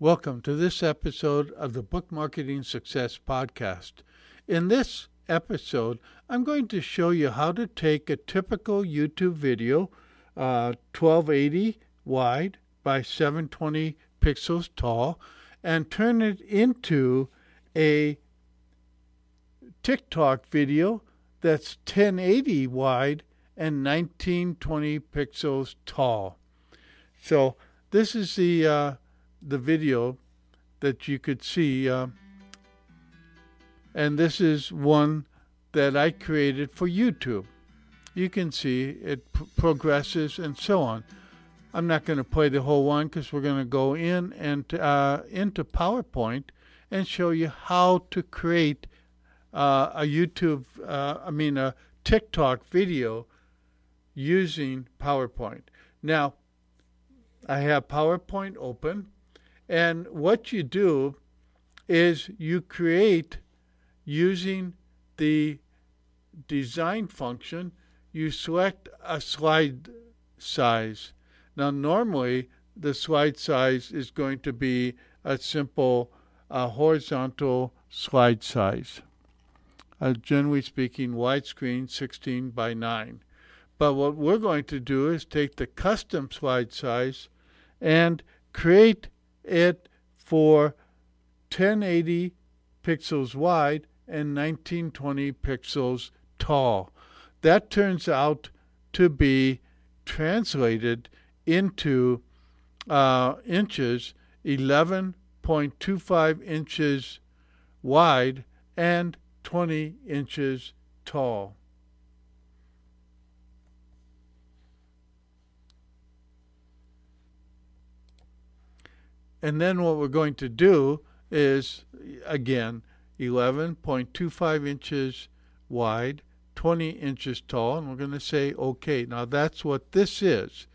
Welcome to this episode of the Book Marketing Success Podcast. In this episode, I'm going to show you how to take a typical YouTube video, uh, 1280 wide by 720 pixels tall, and turn it into a TikTok video that's 1080 wide and 1920 pixels tall. So this is the uh, the video that you could see. Uh, and this is one that I created for YouTube. You can see it p- progresses and so on. I'm not going to play the whole one because we're going to go in and uh, into PowerPoint and show you how to create uh, a YouTube, uh, I mean a TikTok video using PowerPoint. Now, I have PowerPoint open and what you do is you create using the design function, you select a slide size. Now, normally the slide size is going to be a simple uh, horizontal slide size. Uh, generally speaking, widescreen 16 by 9. But what we're going to do is take the custom slide size and create it for 1080 pixels wide and 1920 pixels tall. That turns out to be translated into uh, inches 11.25 inches wide and 20 inches tall. And then what we're going to do is, again, 11.25 inches wide, 20 inches tall, and we're going to say OK. Now that's what this is.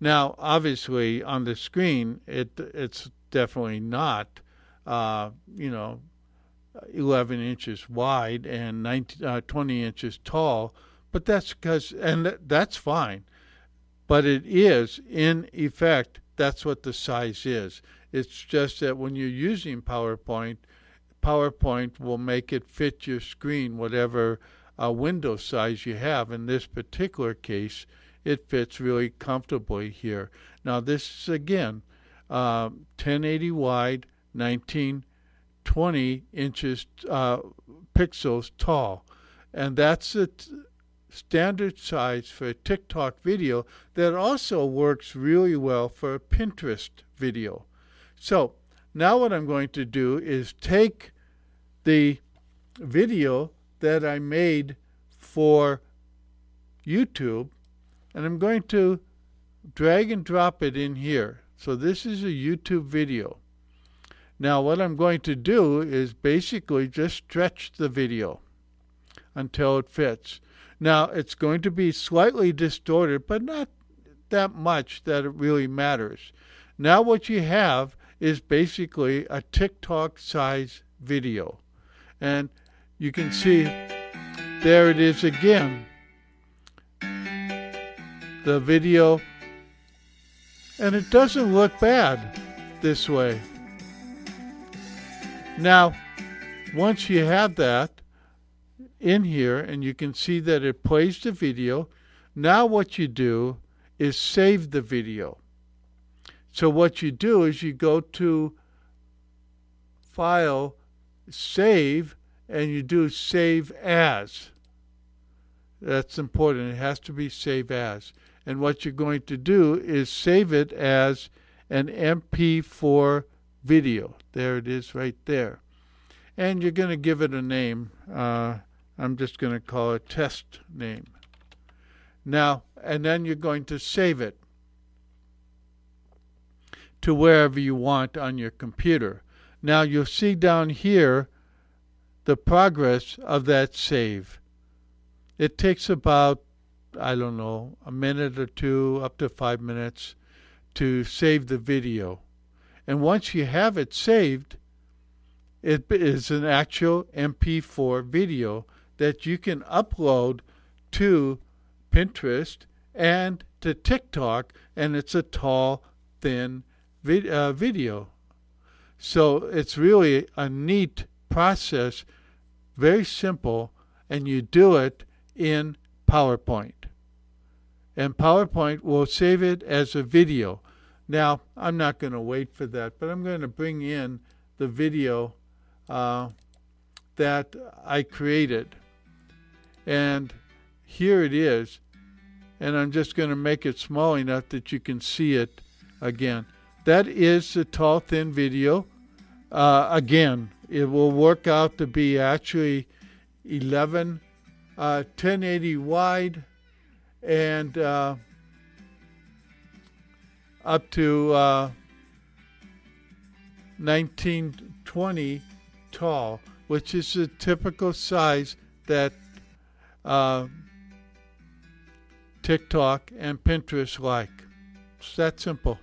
Now, obviously, on the screen, it it's definitely not, uh, you know, 11 inches wide and 19, uh, 20 inches tall, but that's because, and that's fine. But it is, in effect, that's what the size is. It's just that when you're using PowerPoint, PowerPoint will make it fit your screen, whatever uh, window size you have. In this particular case, it fits really comfortably here. Now, this is again uh, 1080 wide, 1920 inches uh, pixels tall, and that's the t- standard size for a TikTok video that also works really well for a Pinterest video. So now what I'm going to do is take the video that I made for YouTube and I'm going to drag and drop it in here. So this is a YouTube video. Now what I'm going to do is basically just stretch the video until it fits. Now it's going to be slightly distorted, but not that much that it really matters. Now what you have is basically a TikTok size video. And you can see there it is again. The video. And it doesn't look bad this way. Now, once you have that in here and you can see that it plays the video, now what you do is save the video. So what you do is you go to File, Save, and you do Save As. That's important. It has to be Save As. And what you're going to do is save it as an MP4 video. There it is right there. And you're going to give it a name. Uh, I'm just going to call it test name. Now, and then you're going to save it to wherever you want on your computer. Now you'll see down here the progress of that save. It takes about, I don't know, a minute or two, up to five minutes to save the video. And once you have it saved, it is an actual MP4 video that you can upload to Pinterest and to TikTok, and it's a tall, thin vid- uh, video. So it's really a neat process, very simple, and you do it in PowerPoint. And PowerPoint will save it as a video. Now, I'm not going to wait for that, but I'm going to bring in the video uh, that I created. And here it is. And I'm just going to make it small enough that you can see it again. That is the tall, thin video. Uh, again, it will work out to be actually 11, uh, 1080 wide, and uh, up to uh, 1920 tall, which is the typical size that uh, TikTok and Pinterest like. It's that simple.